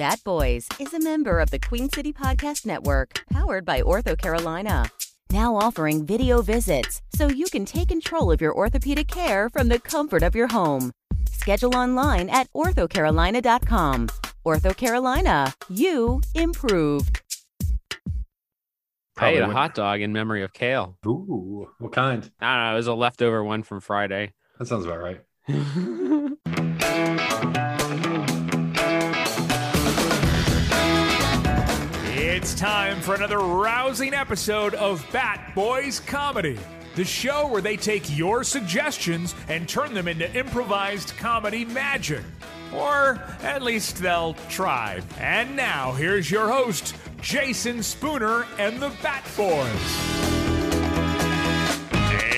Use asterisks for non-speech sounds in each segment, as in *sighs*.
Bat Boys is a member of the Queen City Podcast Network, powered by Ortho Carolina. Now offering video visits so you can take control of your orthopedic care from the comfort of your home. Schedule online at orthocarolina.com. Ortho Carolina, you improved. I ate Probably a went- hot dog in memory of kale. Ooh, what kind? I don't know. It was a leftover one from Friday. That sounds about right. *laughs* time for another rousing episode of Bat Boys Comedy, the show where they take your suggestions and turn them into improvised comedy magic. Or at least they'll try. And now, here's your host, Jason Spooner and the Bat Boys.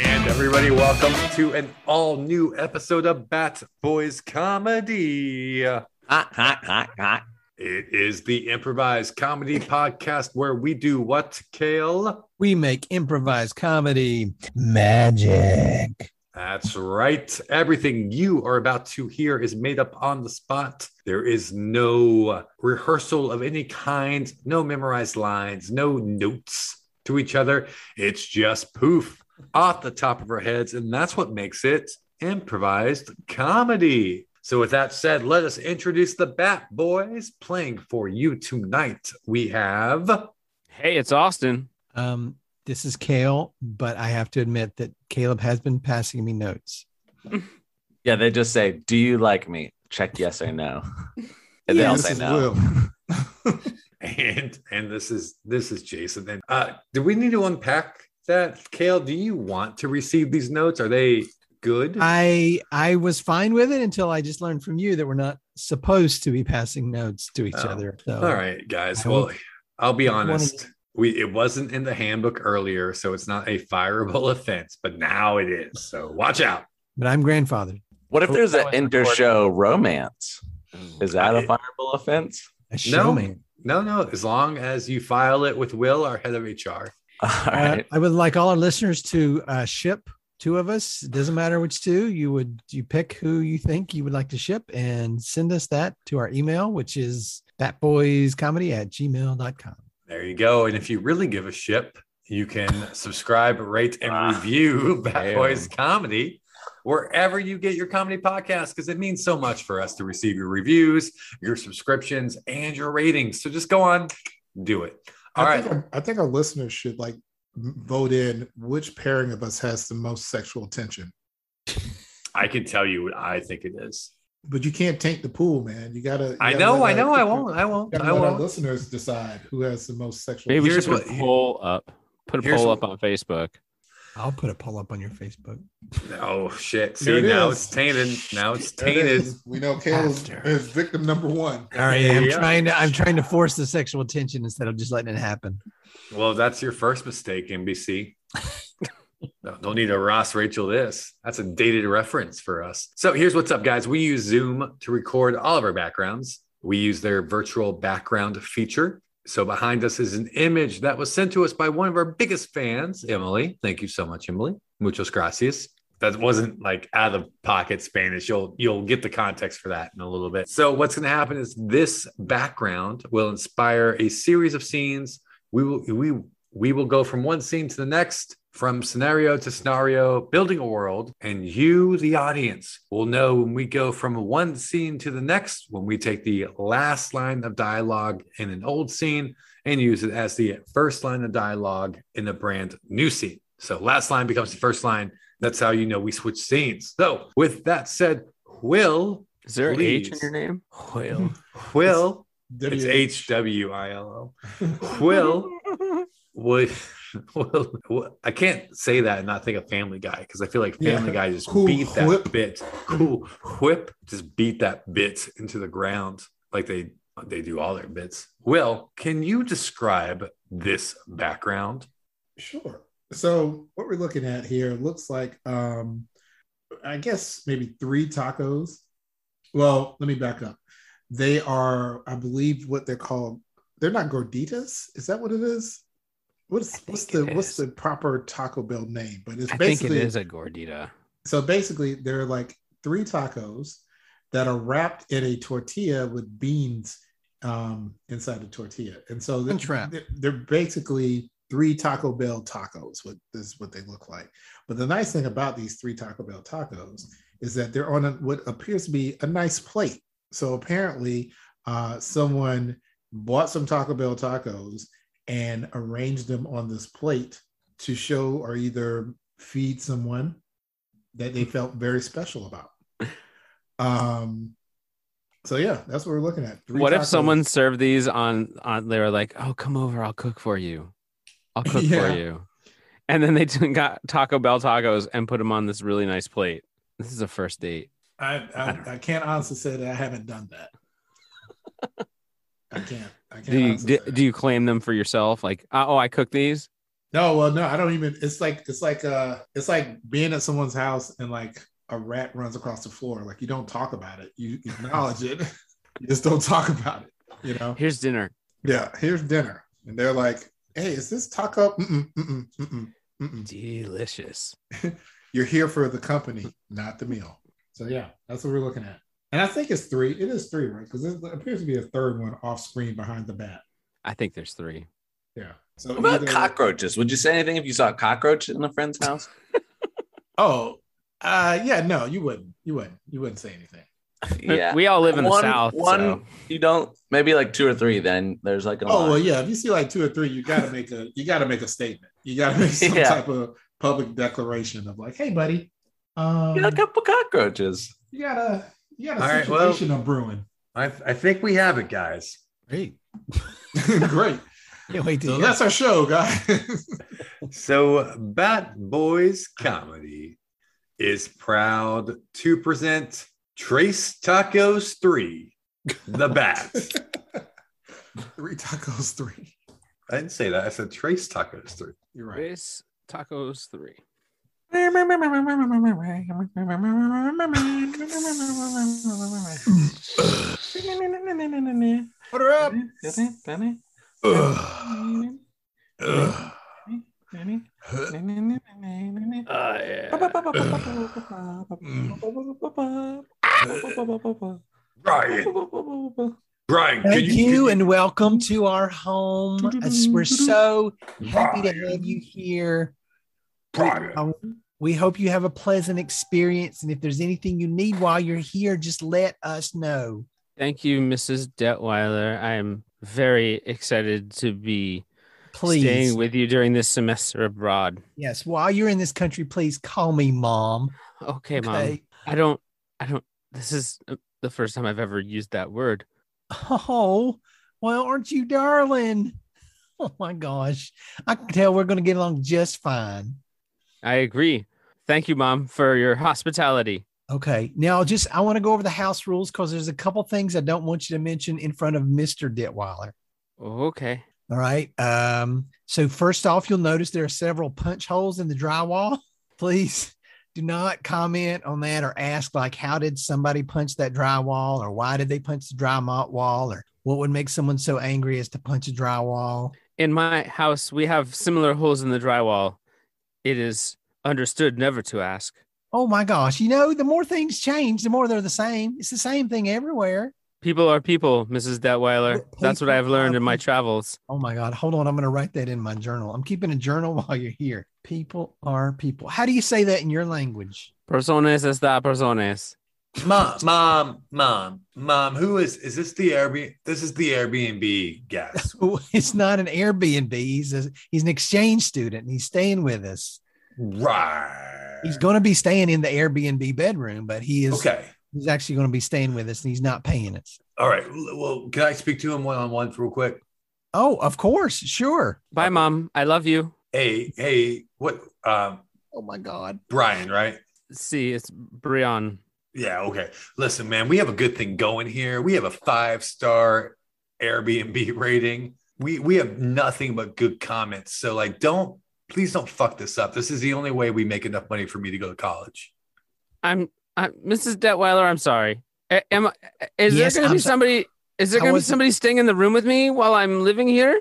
And everybody, welcome to an all new episode of Bat Boys Comedy. Hot, hot, hot, hot. It is the improvised comedy podcast where we do what, Kale? we make improvised comedy magic. That's right. Everything you are about to hear is made up on the spot. There is no rehearsal of any kind, no memorized lines, no notes to each other. It's just poof off the top of our heads. And that's what makes it improvised comedy. So, with that said, let us introduce the Bat Boys playing for you tonight. We have. hey, it's Austin. Um, this is Kale, but I have to admit that Caleb has been passing me notes. *laughs* Yeah, they just say, "Do you like me?" Check yes or no, *laughs* and they all this say no. *laughs* And and this is this is Jason. And uh, do we need to unpack that, Kale? Do you want to receive these notes? Are they good? I I was fine with it until I just learned from you that we're not supposed to be passing notes to each Oh. other. So All right, guys. I Well, hope- I'll be One of honest. We it wasn't in the handbook earlier, so it's not a fireable *laughs* offense, but now it is. So watch out. but I'm grandfathered. What if Oh, there's an inter-show romance? Is that a I- fireable offense? A showman. No, no. As long as you file it with Will, our head of HR. *laughs* All Uh. I would like all our listeners to uh, ship two of us. It doesn't matter which two. You would you pick who you think you would like to ship and send us that to our email, which is batboyscomedy at gmail.com. There you go. And if you really give a ship, you can subscribe, rate, and Ah, review Bad *laughs* damn. Boys Comedy wherever you get your comedy podcast because it means so much for us to receive your reviews, your subscriptions, and your ratings. So just go on, do it. All I right. think our, I think our listeners should like m- vote in which pairing of us has the most sexual tension. I can tell you what I think it is. But you can't taint the pool, man. You gotta. you I gotta know, I know, I won't, I won't, Gotta I let our won't. listeners decide who has the most sexual. Maybe we Here's should put what- a poll up. Put a here's poll up on Facebook. I'll put a poll up on your Facebook. Oh shit! See it now is. it's tainted. Now it's There it tainted. We know Kale's After. is victim number one. All right, I'm Yeah. trying to I'm trying to force the sexual tension instead of just letting it happen. Well, that's your first mistake, NBC. *laughs* No, don't need a Ross Rachel this. That's a dated reference for us. So here's what's up, guys. We use Zoom to record all of our backgrounds. We use their virtual background feature. So behind us is an image that was sent to us by one of our biggest fans, Emily. Thank you so much, Emily. Muchos gracias. That wasn't like out of pocket Spanish. You'll you'll get the context for that in a little bit. So what's going to happen is this background will inspire a series of scenes. We will we we will go from one scene to the next, from scenario to scenario, building a world, and you, the audience, will know when we go from one scene to the next, when we take the last line of dialogue in an old scene and use it as the first line of dialogue in a brand new scene. So last line becomes the first line. That's how you know we switch scenes. So with that said, Will, Is there an H in your name? Will. *laughs* Will, W- it's H W I L *laughs* O. Will would well, I can't say that and not think of Family Guy because I feel like Yeah. Family Guy just Cool beat that whip. bit. Cool whip just beat that bit into the ground like they they do all their bits. Will, can you describe this background? Sure. So what we're looking at here looks like um I guess maybe three tacos. Well, let me back up. They are, I believe, what they're called. They're not gorditas. Is that what it is? What's what's the what's is. the proper Taco Bell name? But it's I think it basically is a gordita. so basically they're like three tacos that are wrapped in a tortilla with beans um, inside the tortilla, and so they're, they're, they're basically three Taco Bell tacos. What this is what they look like. But the nice thing about these three Taco Bell tacos is that they're on a, what appears to be a nice plate. So apparently, uh, someone bought some Taco Bell tacos and arranged them on this plate to show or either feed someone that they felt very special about. Um, so yeah, that's what we're looking at. Three what if someone served these on on they were like, "Oh, come over, I'll cook for you. I'll cook Yeah. for you." And then they *laughs* got Taco Bell tacos and put them on this really nice plate. This is a first date. I, I, I can't honestly say that I haven't done that. I can't. I can't. Do you do, do you claim them for yourself? Like, uh, oh, I cooked these. No, well, no, I don't even. It's like it's like uh, it's like being at someone's house and like a rat runs across the floor. Like you don't talk about it. You acknowledge it. *laughs* You just don't talk about it. You know. Here's dinner. Yeah. Here's dinner, and they're like, "Hey, is this taco? Mm-mm, mm-mm, mm-mm, mm-mm. Delicious. *laughs* You're here for the company, not the meal." So yeah, that's what we're looking at. And I think it's three. It is three, right? Because it appears to be a third one off screen behind the bat. I think there's three. Yeah. So What about either- cockroaches? Would you say anything if you saw a cockroach in a friend's house? *laughs* Oh, uh, yeah. No, you wouldn't. You wouldn't. You wouldn't say anything. Yeah. We all live in the One- South. One, so- you don't. Maybe like two or three. Then there's like a. Oh well, yeah. If you see like two or three, you got to make a you got to make a statement. You got to make *laughs* some Yeah. type of public declaration of like, hey, buddy, um, Yeah, a couple cockroaches. you got a you got a All right, well- situation of brewing. I, I think we have it, guys. *laughs* Great. Great. *laughs* Can't wait to So hear. that's our show, guys. *laughs* So, Bat Boys Comedy is proud to present Tres Tacos 3, The Bat. three tacos, three. I didn't say that. I said Tres Tacos 3. You're right. Tres tacos three. Put her up. Ugh. Ugh. Uh, yeah. Brian, Brian, can Thank you, you, can and welcome to our home. We're so happy to have you here. Brian. We hope you have a pleasant experience. And if there's anything you need while you're here, just let us know. Thank you, Mrs. Detweiler. I am very excited to be Please. staying with you during this semester abroad. yes. While you're in this country, please call me mom. Okay, mom. I don't. I don't. This is the first time I've ever used that word. Oh, well, aren't you darling? *laughs* Oh my gosh. I can tell we're going to get along just fine. I agree. Thank you, mom, for your hospitality. Okay. Now, just I want to go over the house rules because there's a couple things I don't want you to mention in front of Mr. Detweiler. Okay. All right. Um, so first off, you'll notice there are several punch holes in the drywall. *laughs* Please do not comment on that or ask like how did somebody punch that drywall or why did they punch the drywall wall or what would make someone so angry as to punch a drywall. In my house, we have similar holes in the drywall. It is understood never to ask. Oh my gosh. You know, the more things change, the more they're the same. It's the same thing everywhere. People are people, Mrs. Detweiler. But That's what I've learned in my travels. Oh my God. Hold on. I'm going to write that in my journal. I'm keeping a journal *laughs* while you're here. People are people. How do you say that in your language? Personas está personas. Mom, mom, mom, mom. Who is is this? The Airbnb? This is the Airbnb guest. *laughs* It's not an Airbnb. He's a, he's an exchange student. And he's staying with us. Right. He's going to be staying in the Airbnb bedroom, but he is Okay. he's actually going to be staying with us and he's not paying us. All right. Well, can I speak to him one on one real quick? Oh, of course, sure. Bye, mom. I love you. Hey, hey, what? Um, Oh my God. Brian, right? See, it's Brian. Yeah. Okay. Listen, man, we have a good thing going here. We have a five star Airbnb *laughs* rating. We we have nothing but good comments. So like, don't please don't fuck this up. This is the only way we make enough money for me to go to college. I'm, I'm Mrs. Detweiler. I'm sorry. A- Am I, is Yes, there going to be so- somebody? Is there going to be wasn't- somebody staying in the room with me while I'm living here?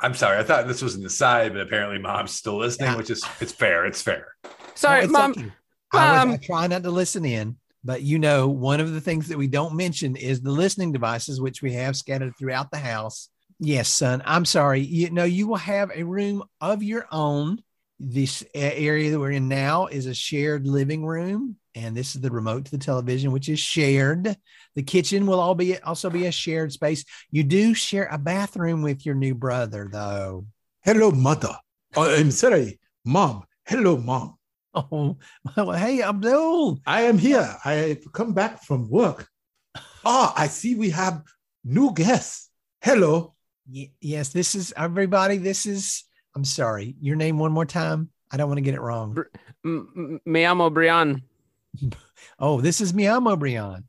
I'm sorry. I thought this was an aside, but apparently mom's still listening, Yeah. which is it's fair. It's fair. Sorry, No, it's mom. okay. I, was, um, I try not to listen in, But you know, one of the things that we don't mention is the listening devices, which we have scattered throughout the house. Yes, son. I'm sorry. You know, you will have a room of your own. This area that we're in now is a shared living room, and this is the remote to the television, which is shared. The kitchen will all be also be a shared space. You do share a bathroom with your new brother, though. Hello, mother. Oh, I'm sorry, mom. Hello, mom. Oh, *laughs* well, hey, Abdul. I am here. I have come back from work. Oh, I see we have new guests. Hello. Y- yes, this is everybody. This is. I'm sorry. Your name one more time. I don't want to get it wrong. Br- M- m- me llamo Brian. *laughs* Oh, this is Miyamo Brian.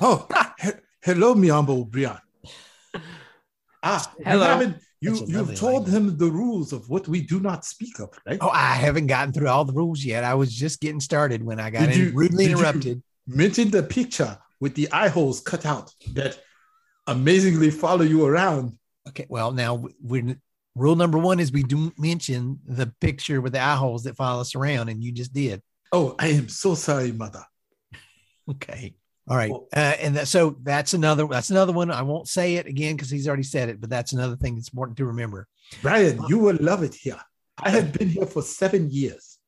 Oh, he- hello, Miambo Brian. *laughs* Ah, you Hello. haven't- You, That's a lovely you've told language. him the rules of what we do not speak of, right? Oh, I haven't gotten through all the rules yet. I was just getting started when I got Did in, you- rudely did you- interrupted. Mention the picture with the eye holes cut out that amazingly follow you around. Okay, well now we rule number one is we do mention the picture with the eye holes that follow us around, and you just did. Oh, I am so sorry, mother. *laughs* Okay. All right. Well- Uh, and that, so that's another that's another one. I won't say it again because he's already said it, but that's another thing that's important to remember. Brian, you will love it here. I have been here for seven years.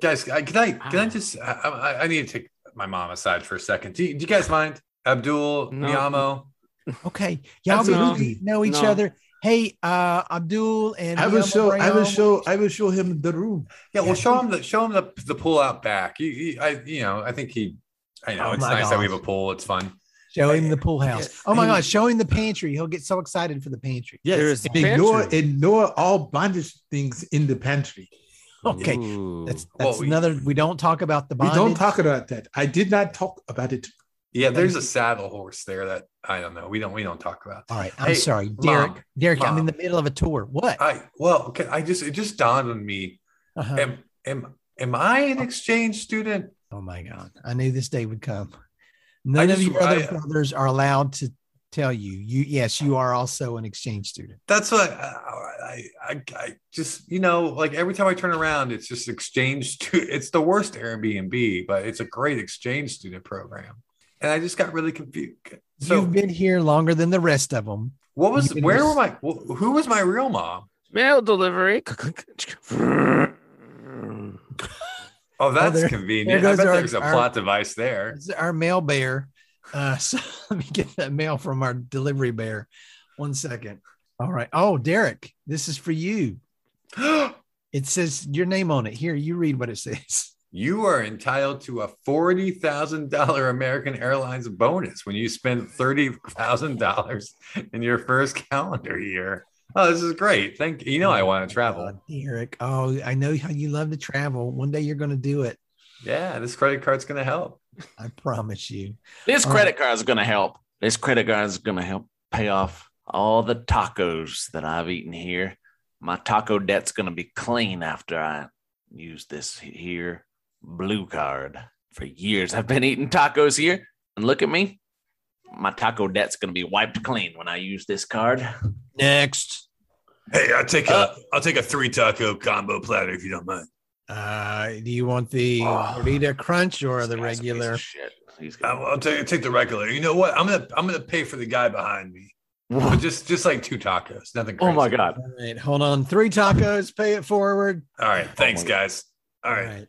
Guys, I- can I can I just I, I, I need to take my mom aside for a second. Do you, do you guys mind? Abdul, No. Miyamo. Okay. Y'all Absolutely. be- know each No. other. Hey, uh, Abdul and I will show. I will show. I will show him the room. Yeah, well, Yeah. show him the show him the the pool out back. You, you, I you know I think he. I know Oh it's my nice that we have a pool. It's fun. Show him the pool house. Yeah. Oh my And- gosh, show him the pantry. He'll get so excited for the pantry. Yes, There's and ignore pantry. ignore all bondage things in the pantry. Okay. Ooh. That's that's we- another. We don't talk about the We don't talk about that. I did not talk about it. Yeah, there's a saddle horse there that I don't know. We don't we don't talk about. All right, I'm Hey, sorry, Derek. Mom, Derek, I'm in the middle of a tour. What? I well, okay, I just it just dawned on me. Uh-huh. Am am am I an exchange student? Oh my God, I knew this day would come. None of your other I- brothers are allowed to tell you. You, yes, you are also an exchange student. That's what I, I, I, I just, you know, like every time I turn around, it's just exchange. It's the worst Airbnb, but it's a great exchange student program. And I just got really confused. So You've been here longer than the rest of them. what was, you've where here- were my, who was my real mom? mail delivery. *laughs* Oh, that's there- convenient. there I bet our- there's a our- plot device there. Our mail bear. Uh, *laughs* so let me get that mail from our delivery bear. One second. All right. Oh, Derek, this is for you. *gasps* It says your name on it. Here, you read what it says. You are entitled to a $40,000 American Airlines bonus when you spend $30,000 in your first calendar year. Oh, this is great. Thank you. You know, I oh, want to travel. Oh, Derek. Oh, I know how you love to travel. One day you're going to do it. Yeah, this credit card's going to help. I promise you. This All credit card is going to help. This credit card's going to help pay off all the tacos that I've eaten here. My taco debt's going to be clean after I use this here blue card. For years, I've been eating tacos here, and look at me. My taco debt's going to be wiped clean when I use this card. Next. Hey, I'll take a- a I'll take a three taco combo platter if you don't mind. Uh, do you want the Oh. Gordita Crunch or the guy's a piece of regular? shit. He's I'll, gonna- I'll take take the regular. You know what? I'm gonna I'm gonna pay for the guy behind me. But just just like two tacos, nothing. oh my god! All right, hold on. Three tacos. Pay it forward. All right, thanks, my- guys. All right,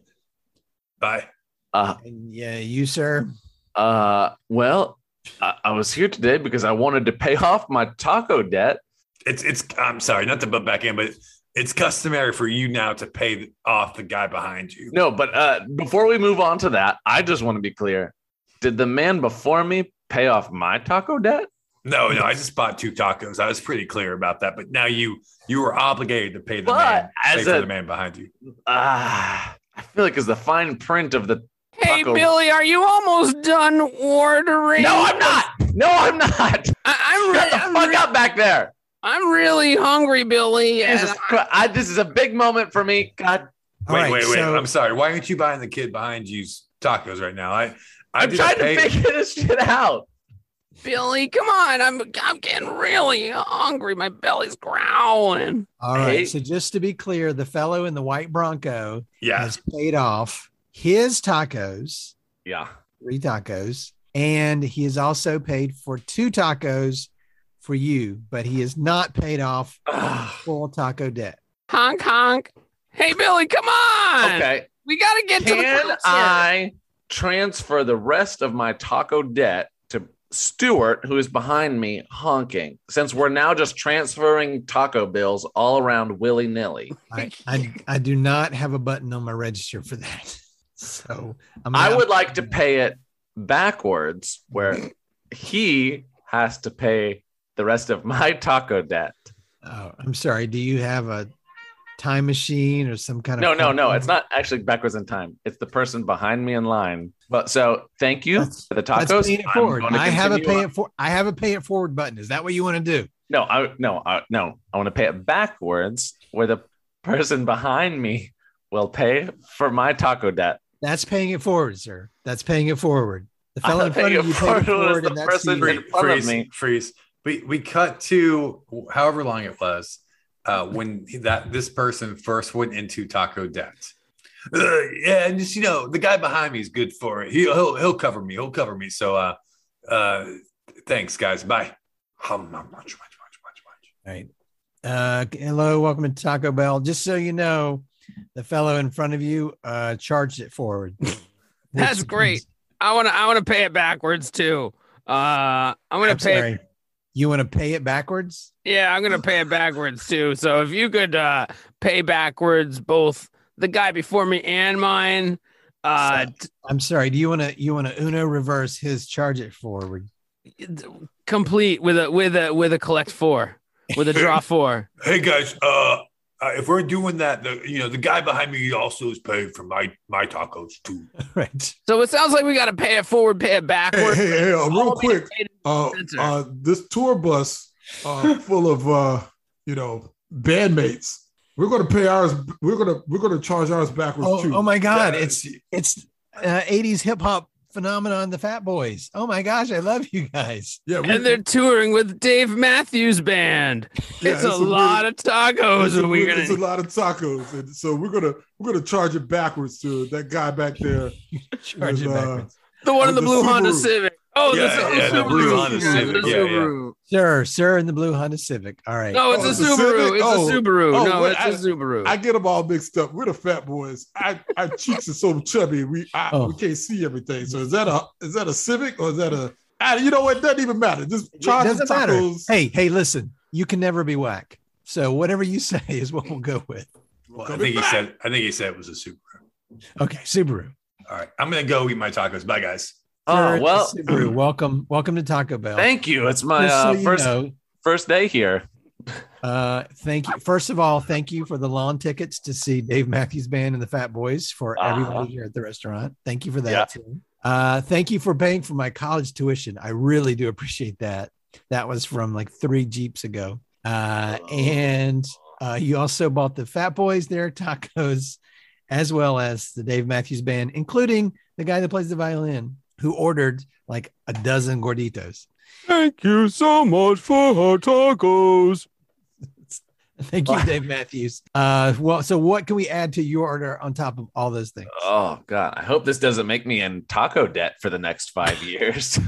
bye. Uh, And yeah, you sir. uh, well, I, I was here today because I wanted to pay off my taco debt. It's it's. I'm sorry, not to butt back in, but it's customary for you now to pay off the guy behind you. No, but uh, before we move on to that, I just want to be clear. Did the man before me pay off my taco debt? No, no, I just bought two tacos. I was pretty clear about that. But now you you were obligated to pay the But man, pay as for a- the man behind you. Ah, I feel like it's the fine print of the. Hey, Taco. Billy, are you almost done ordering? No, I'm not. No, I'm not. I, I'm, Shut re- the I'm, fuck re- up back there. I'm really hungry, Billy. Jesus Christ. I, this is a big moment for me. God, wait, right, wait, wait. so- I'm sorry. Why aren't you buying the kid behind you's tacos right now? I I I'm did trying to figure this shit out. Billy, come on. I'm I'm getting really hungry. My belly's growling. All right. Hey. So just to be clear, the fellow in the white Bronco Yeah. has paid off his tacos Yeah. three tacos, and he has also paid for two tacos for you, but he has not paid off full taco debt. Honk honk. Hey Billy, come on. Okay. We gotta get to the Can concert. I transfer the rest of my taco debt to Stuart, who is behind me honking, since we're now just transferring taco bills all around willy nilly? I, I I do not have a button on my register for that, *laughs* so I'm I would like to pay it backwards, where he has to pay the rest of my taco debt. Oh, I'm sorry. Do you have a time machine or some kind of? No, no, no. It's not actually backwards in time. It's the person behind me in line. But so thank you That's- for the That's tacos. paying it I'm forward. I have a pay on. it for. I have a pay it forward button. Is that what you want to do? No, I no, I, no. I want to pay it backwards, where the person behind me will pay for my taco debt. That's paying it forward, sir. That's paying it forward. The I'm fellow in front paying of it you paid it forward as the and that's person you. in front of freeze, me. freeze. We we cut to however long it was uh, when that this person first went into taco debt. Uh, yeah, and just you know, the guy behind me is good for it. He'll he'll, he'll cover me. He'll cover me. So uh, uh, thanks, guys. Bye. Hum, hum, much, much, much, much, much. Right. Uh, hello, welcome to Taco Bell. Just so you know, the fellow in front of you uh, charged it forward. *laughs* That's great. means- I wanna I wanna pay it backwards too. Uh I'm gonna I'm pay sorry. You want to pay it backwards? Yeah, I'm gonna pay it backwards too. So if you could uh pay backwards both the guy before me and mine, uh t- I'm sorry. Do you want to you want to Uno reverse his charge it forward? complete with a with a with a collect four. With a draw four. Hey guys, uh, uh, if we're doing that, the you know the guy behind me also is paying for my my tacos too. *laughs* right. So it sounds like we gotta pay it forward, pay it Hey, hey, hey, uh, real of me to quick. Uh, uh, this tour bus uh, *laughs* full of uh, you know bandmates. We're gonna pay ours. We're gonna we're gonna charge ours backwards Oh, too. oh my God! Yeah, It's it's uh, 80s hip hop phenomenon, the Fat Boys. Oh my gosh, I love you guys. yeah, we, and they're touring with Dave Matthews Band. yeah, it's, a, lot of tacos. It's a, and we're gonna... it's a lot of tacos, and so we're gonna we're gonna charge it backwards to that guy back there. *laughs* Charge it Uh, backwards. the one in the the blue Honda Civic. Oh, Yeah, the, yeah, the Subaru. blue Honda the Civic. Yeah, yeah. Subaru. Sir, sir, in the blue Honda Civic. All right. No, it's Oh, a it's a Subaru. It's Oh. a Subaru. Oh, no, wait, it's I- a Subaru. I get them all mixed up. We're the fat boys. I our cheeks are so chubby. We I, Oh. we can't see everything. So is that a is that a Civic or is that a? Ah, you know what? Doesn't even matter. Just It charge the doesn't matter. tacos. Hey, hey, listen, you can never be whack. So whatever you say *laughs* is what we'll go with. Well, I think he said. I think he said it was a Subaru. Okay, Subaru. All right, I'm gonna go eat my tacos. Bye, guys. Oh well, Subaru, *clears throat* welcome, welcome to Taco Bell. thank you. It's my so uh, first know, first day here. uh, thank you. First of all, thank you for the lawn tickets to see Dave Matthews Band and the Fat Boys for Uh-huh. everybody here at the restaurant. Thank you for that. Yeah. Too. Uh, thank you for paying for my college tuition. I really do appreciate that. That was from like three Jeeps ago. Uh, and uh, you also bought the Fat Boys their tacos, as well as the Dave Matthews Band, including the guy that plays the violin, who ordered like a dozen gorditos. Thank you so much for our tacos. *laughs* Thank you, Dave Matthews. Uh, well, so what can we add to your order on top of all those things? Oh God, I hope this doesn't make me in taco debt for the next five *laughs* years.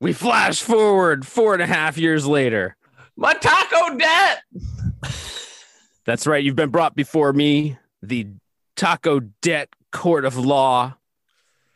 We flash forward four and a half years later. my taco debt. That's right. You've been brought before me, the taco debt court of law,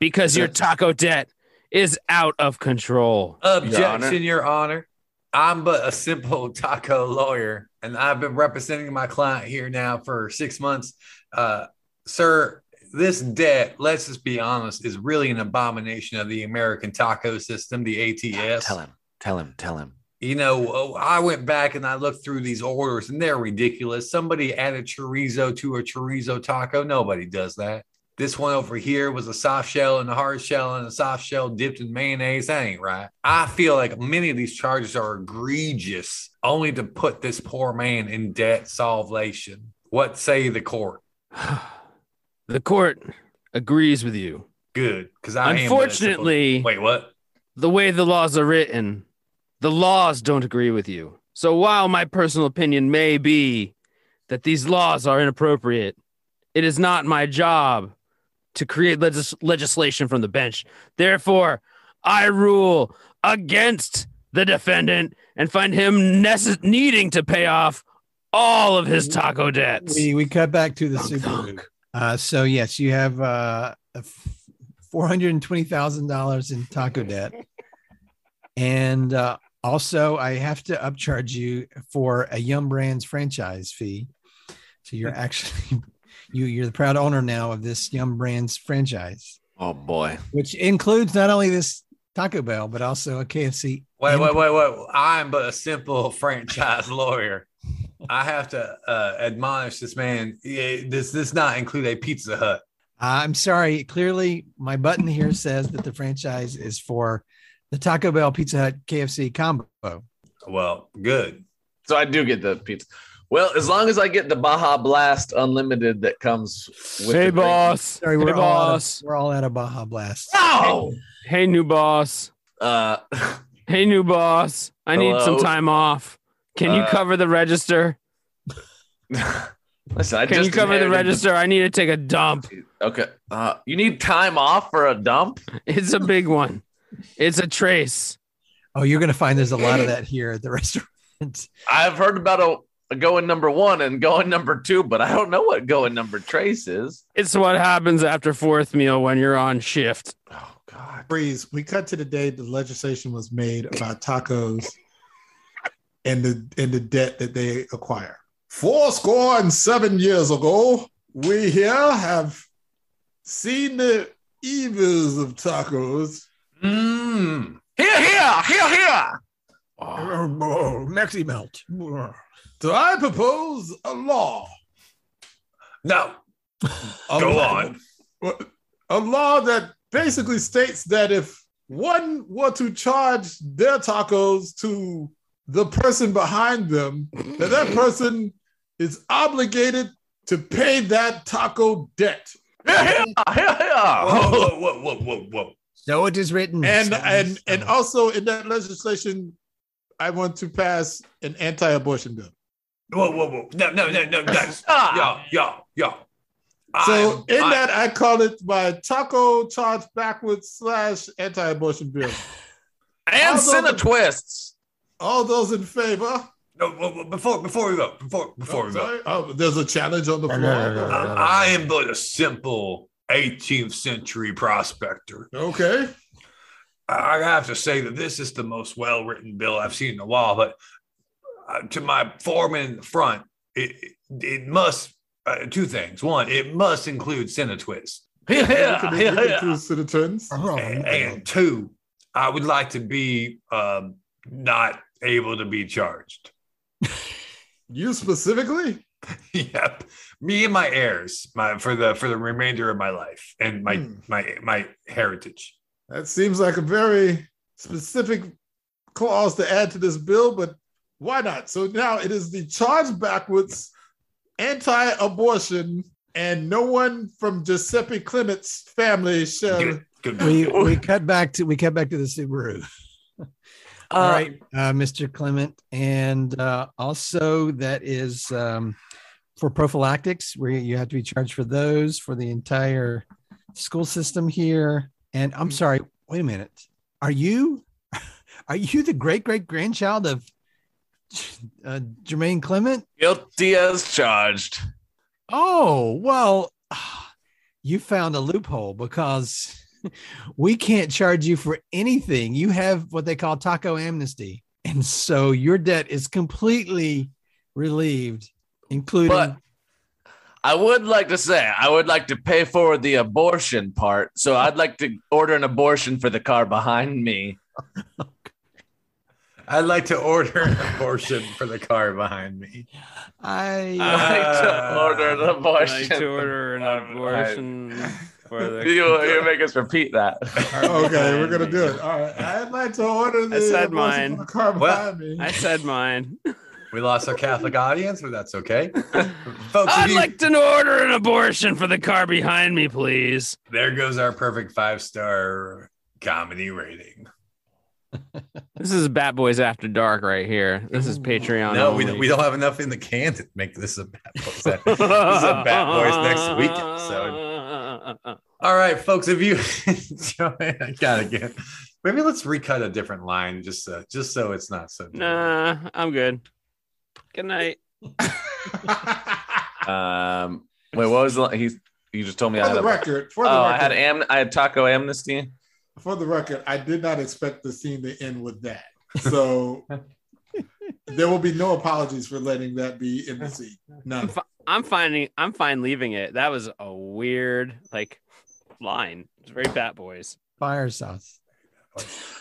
because your taco debt is out of control. Objection, Your Honor. I'm but a simple *laughs* taco lawyer, and I've been representing my client here now for six months. Uh, sir, this debt, let's just be honest, is really an abomination of the American taco system, the ATS. Tell him. Tell him. Tell him. You know, I went back and I looked through these orders, and they're ridiculous. Somebody added chorizo to a chorizo taco. Nobody does that. This one over here was a soft shell and a hard shell and a soft shell dipped in mayonnaise. That ain't right. I feel like many of these charges are egregious, only to put this poor man in debt salvation. What say the court? *sighs* The court agrees with you. Good, because I am but a Unfortunately, wait, what? the way the laws are written, the laws don't agree with you. So while my personal opinion may be that these laws are inappropriate, it is not my job to create legis- legislation from the bench. Therefore, I rule against the defendant and find him necess- needing to pay off all of his taco debts. We we cut back to the Thunk, Subaru. thunk. Uh, so yes, you have uh, four hundred and twenty thousand dollars in taco debt, and uh, also I have to upcharge you for a Yum Brands franchise fee. So you're *laughs* actually you you're the proud owner now of this Yum Brands franchise, Oh boy. which includes not only this Taco Bell but also a KFC. Wait, wait, wait, wait. I'm but a simple *laughs* franchise lawyer. I have to uh, admonish this man. Eh, This does not include a Pizza Hut. I'm sorry. Clearly, my button here says that the franchise is for the Taco Bell, Pizza Hut, KFC combo. Well, good. So I do get the pizza. Well, as long as I get the Baja Blast Unlimited that comes with Hey, the drink. boss. Sorry, hey, we're all out of, boss. we're all out of Baja Blast. No. Hey, new boss. Uh, *laughs* Hey, new boss. I need some time off. Can you Uh, cover the register? *laughs* listen, I Can just you cover the inherited register? I need to take a dump. okay. Uh, you need time off for a dump? *laughs* It's a big one. It's a trace. Oh, you're going to find there's a lot of that here at the restaurant. I've heard about a, a going number one and going number two, but I don't know what going number tres is. It's what happens after fourth meal when you're on shift. Oh God. Breeze, we cut to the day the legislation was made about tacos and the and the debt that they acquire. Four score and seven years ago, we here have seen the evils of tacos. Mmm. Here, here, here, here. Oh, Meximelt. So I propose a law. No. A Go law- on. A law that basically states that if one were to charge their tacos to the person behind them, that that *laughs* person is obligated to pay that taco debt. Here, here, here, here. Whoa, whoa, whoa, whoa, whoa, whoa. So it is written. And So- and and also in that legislation, I want to pass an anti-abortion bill. Whoa, whoa, whoa. No, no, no, no, no. *laughs* Ah. Yo, yo, yo. So I'm- in I- that, I call it my taco charge backwards slash anti-abortion bill. *laughs* and Although Cinna the- twists. All those in favor? No, whoa, whoa, before before we go, before before Oh, we go. Oh, there's a challenge on the No, floor. no, no, no, no. I, I am but a simple 18th century prospector. Okay. I I have to say that this is the most well written bill I've seen in a while. But uh, to my foreman in the front, it it, it must uh, two things. One, it must include Senate twist, Here, You here, can- here, you can here. choose citizens. and, and two, I would like to be um, not able to be charged. *laughs* You specifically? *laughs* yep, me and my heirs, my for the for the remainder of my life and my Hmm. my my heritage. That seems like a very specific clause to add to this bill, but why not? So now it is the charge backwards anti-abortion, and no one from Giuseppe Clement's family shall. Good, good. we we cut back to we cut back to the Subaru. *laughs* All Uh, right, uh, Mr. Clement, and uh, also that is um, for prophylactics, where you have to be charged for those for the entire school system here. And I'm sorry, wait a minute, are you *laughs* are you the great great grandchild of uh, Jermaine Clement? Guilty as charged. Oh, well, you found a loophole because we can't charge you for anything. You have what they call taco amnesty. And so your debt is completely relieved, including But I would like to say I would like to pay for the abortion part. So I'd like to order an abortion for the car behind me. *laughs* I'd like to order an abortion for the car behind me. I I'd like to order an I'd abortion. like to order an abortion for the. *laughs* You, you make us repeat that. *laughs* Okay, we're gonna do it. All right. I'd like to order the I said abortion mine. for the car Well, behind me. I said mine. We lost our Catholic audience, but that's okay. *laughs* Folks, I'd you- like to order an abortion for the car behind me, please. there goes our perfect five star comedy rating. This is Bat Boys After Dark right here. This is Patreon. No, we don't, we don't have enough in the can to make this a Bat boys. this is a bad boys next week episode. All right, folks. If you *laughs* enjoy, I gotta get. Maybe let's recut a different line, just uh, just so it's not so. Nah, I'm good. Good night. *laughs* Um, wait, what was the he's you just told me I For had the a, record, for the oh, I had am I had taco amnesty. For the record, I did not expect the scene to end with that. So *laughs* there will be no apologies for letting that be in the scene. None. I'm finding. I'm fine leaving it. That was a weird like line. It's very Bat Boys. Fire sauce.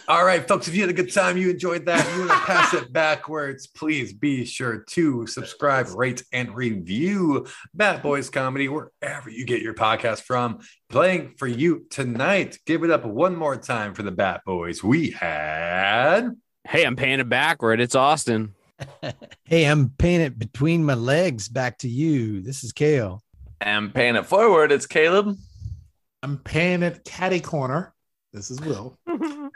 All right, folks. If you had a good time, you enjoyed that, you want to pass it backwards, please be sure to subscribe, rate, and review Bat Boys Comedy wherever you get your podcast from. Playing for you tonight. Give it up one more time for the Bat Boys. We had. Hey, I'm paying it backward. It's Austin. *laughs* Hey, I'm paying it between my legs back to you. This is Kale. I'm paying it forward, it's Caleb. I'm paying it catty corner. This is Will. *laughs*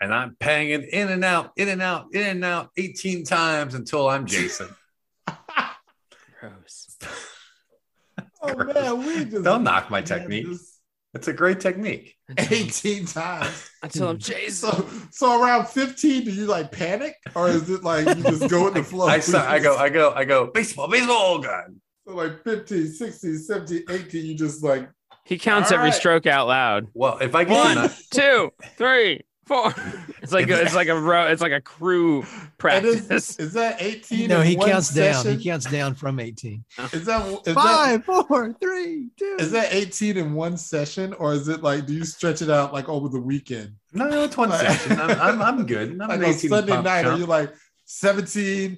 And I'm paying it in and out, in and out, in and out 18 times until I'm Jason. *laughs* Gross. Oh man, we just Don't knock my technique. this It's a great technique. 18 times. Until I'm Jason. So so around 15, do you like panic? Or is it like you just go with the *laughs* flow? I, saw, I go, I go, I go, baseball, baseball, oh, gun. So like 15, 16, 17, 18, you just like He counts All every right. stroke out loud. Well, if I get One, enough, two, three, four. *laughs* It's like a, it's like a row. It's like a crew and is, practice. is that 18? No, he one counts down. He counts down from 18. Is that is that Five, four, three, two. is that 18 in one session, or is it like do you stretch it out like over the weekend? no, no, it's one Like- session. *laughs* I'm, I'm, I'm good. I'm Like an on Sunday pump night, are you like 17,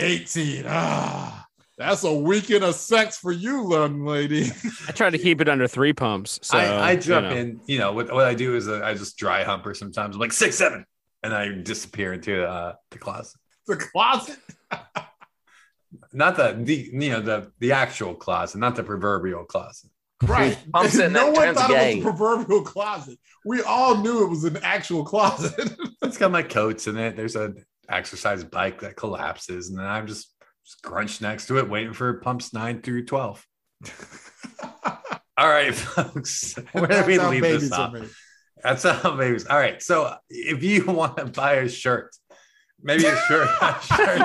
18? Ah, that's a weekend of sex for you, young lady. I try to keep it under three pumps. So I, I you jump know. in. You know what? What I do is uh, I just dry hump her sometimes. I'm like six, seven, and I disappear into uh, the closet. the closet. *laughs* Not the the you know the the actual closet, not the proverbial closet. Right. Pumps it and no then one thought gay. it was a proverbial closet. We all knew it was an actual closet. It's got my coats in it. There's a exercise bike that collapses, and then I'm just just crunched next to it, waiting for pumps nine through twelve. *laughs* All right, folks. *laughs* Where do That's we how leave babies this off? That's how babies. All right. So if you *laughs* want to buy a shirt, maybe a shirt, a shirt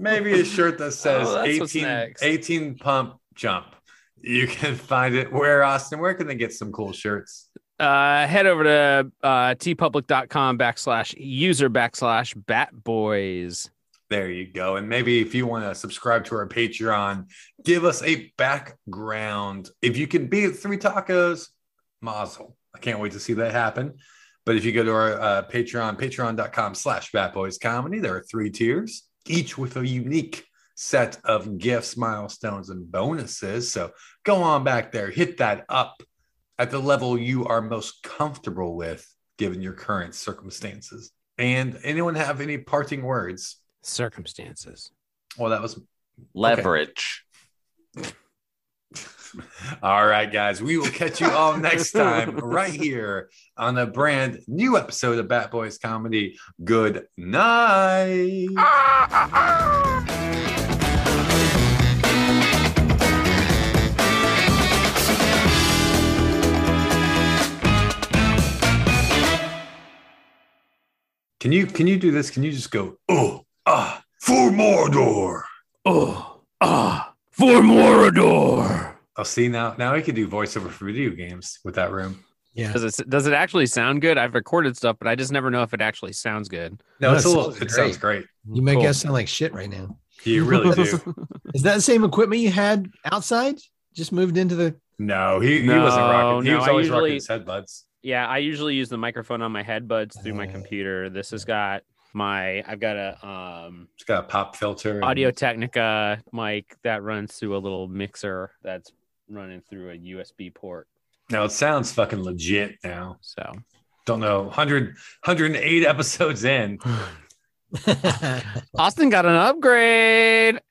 maybe a shirt that says Oh, 18, next. 18 pump jump. You can find it where Austin. Where can they get some cool shirts? uh, head over to uh, teepublic.com backslash user backslash bat boys. There you go. And maybe if you want to subscribe to our Patreon, give us a background. If you can beat three tacos, mazel. I can't wait to see that happen. But if you go to our uh, Patreon, patreon.com slash batboys comedy, there are three tiers, each with a unique set of gifts, milestones, and bonuses. So go on back there, hit that up at the level you are most comfortable with, given your current circumstances. And anyone have any parting words? Circumstances. Well, that was Leverage. *laughs* all right, guys. We will catch you all next time right here on a brand new episode of Bat Boys Comedy. Good night. Can you can you do this? Can you just go, oh, ah, for Mordor? Oh, ah, for Morador. Oh, see now now I can do voiceover for video games with that room. Yeah. Does it does it actually sound good? I've recorded stuff, but I just never know if it actually sounds good. No, No, it's it a little, sounds it sounds great. You make Cool. us sound like shit right now. You really do. *laughs* *laughs* Is that the same equipment you had outside? Just moved into the. No, he, he No, wasn't rocking. He no, was I always rocking usually- his headbuds. Yeah, I usually use the microphone on my headbuds through my Uh. computer. This has got my I've got a um It's got a pop filter. Audio Technica mic that runs through a little mixer that's running through a USB port. Now it sounds fucking legit now. So Don't know. 100, 108 *laughs* episodes in. *laughs* Austin got an upgrade. *laughs*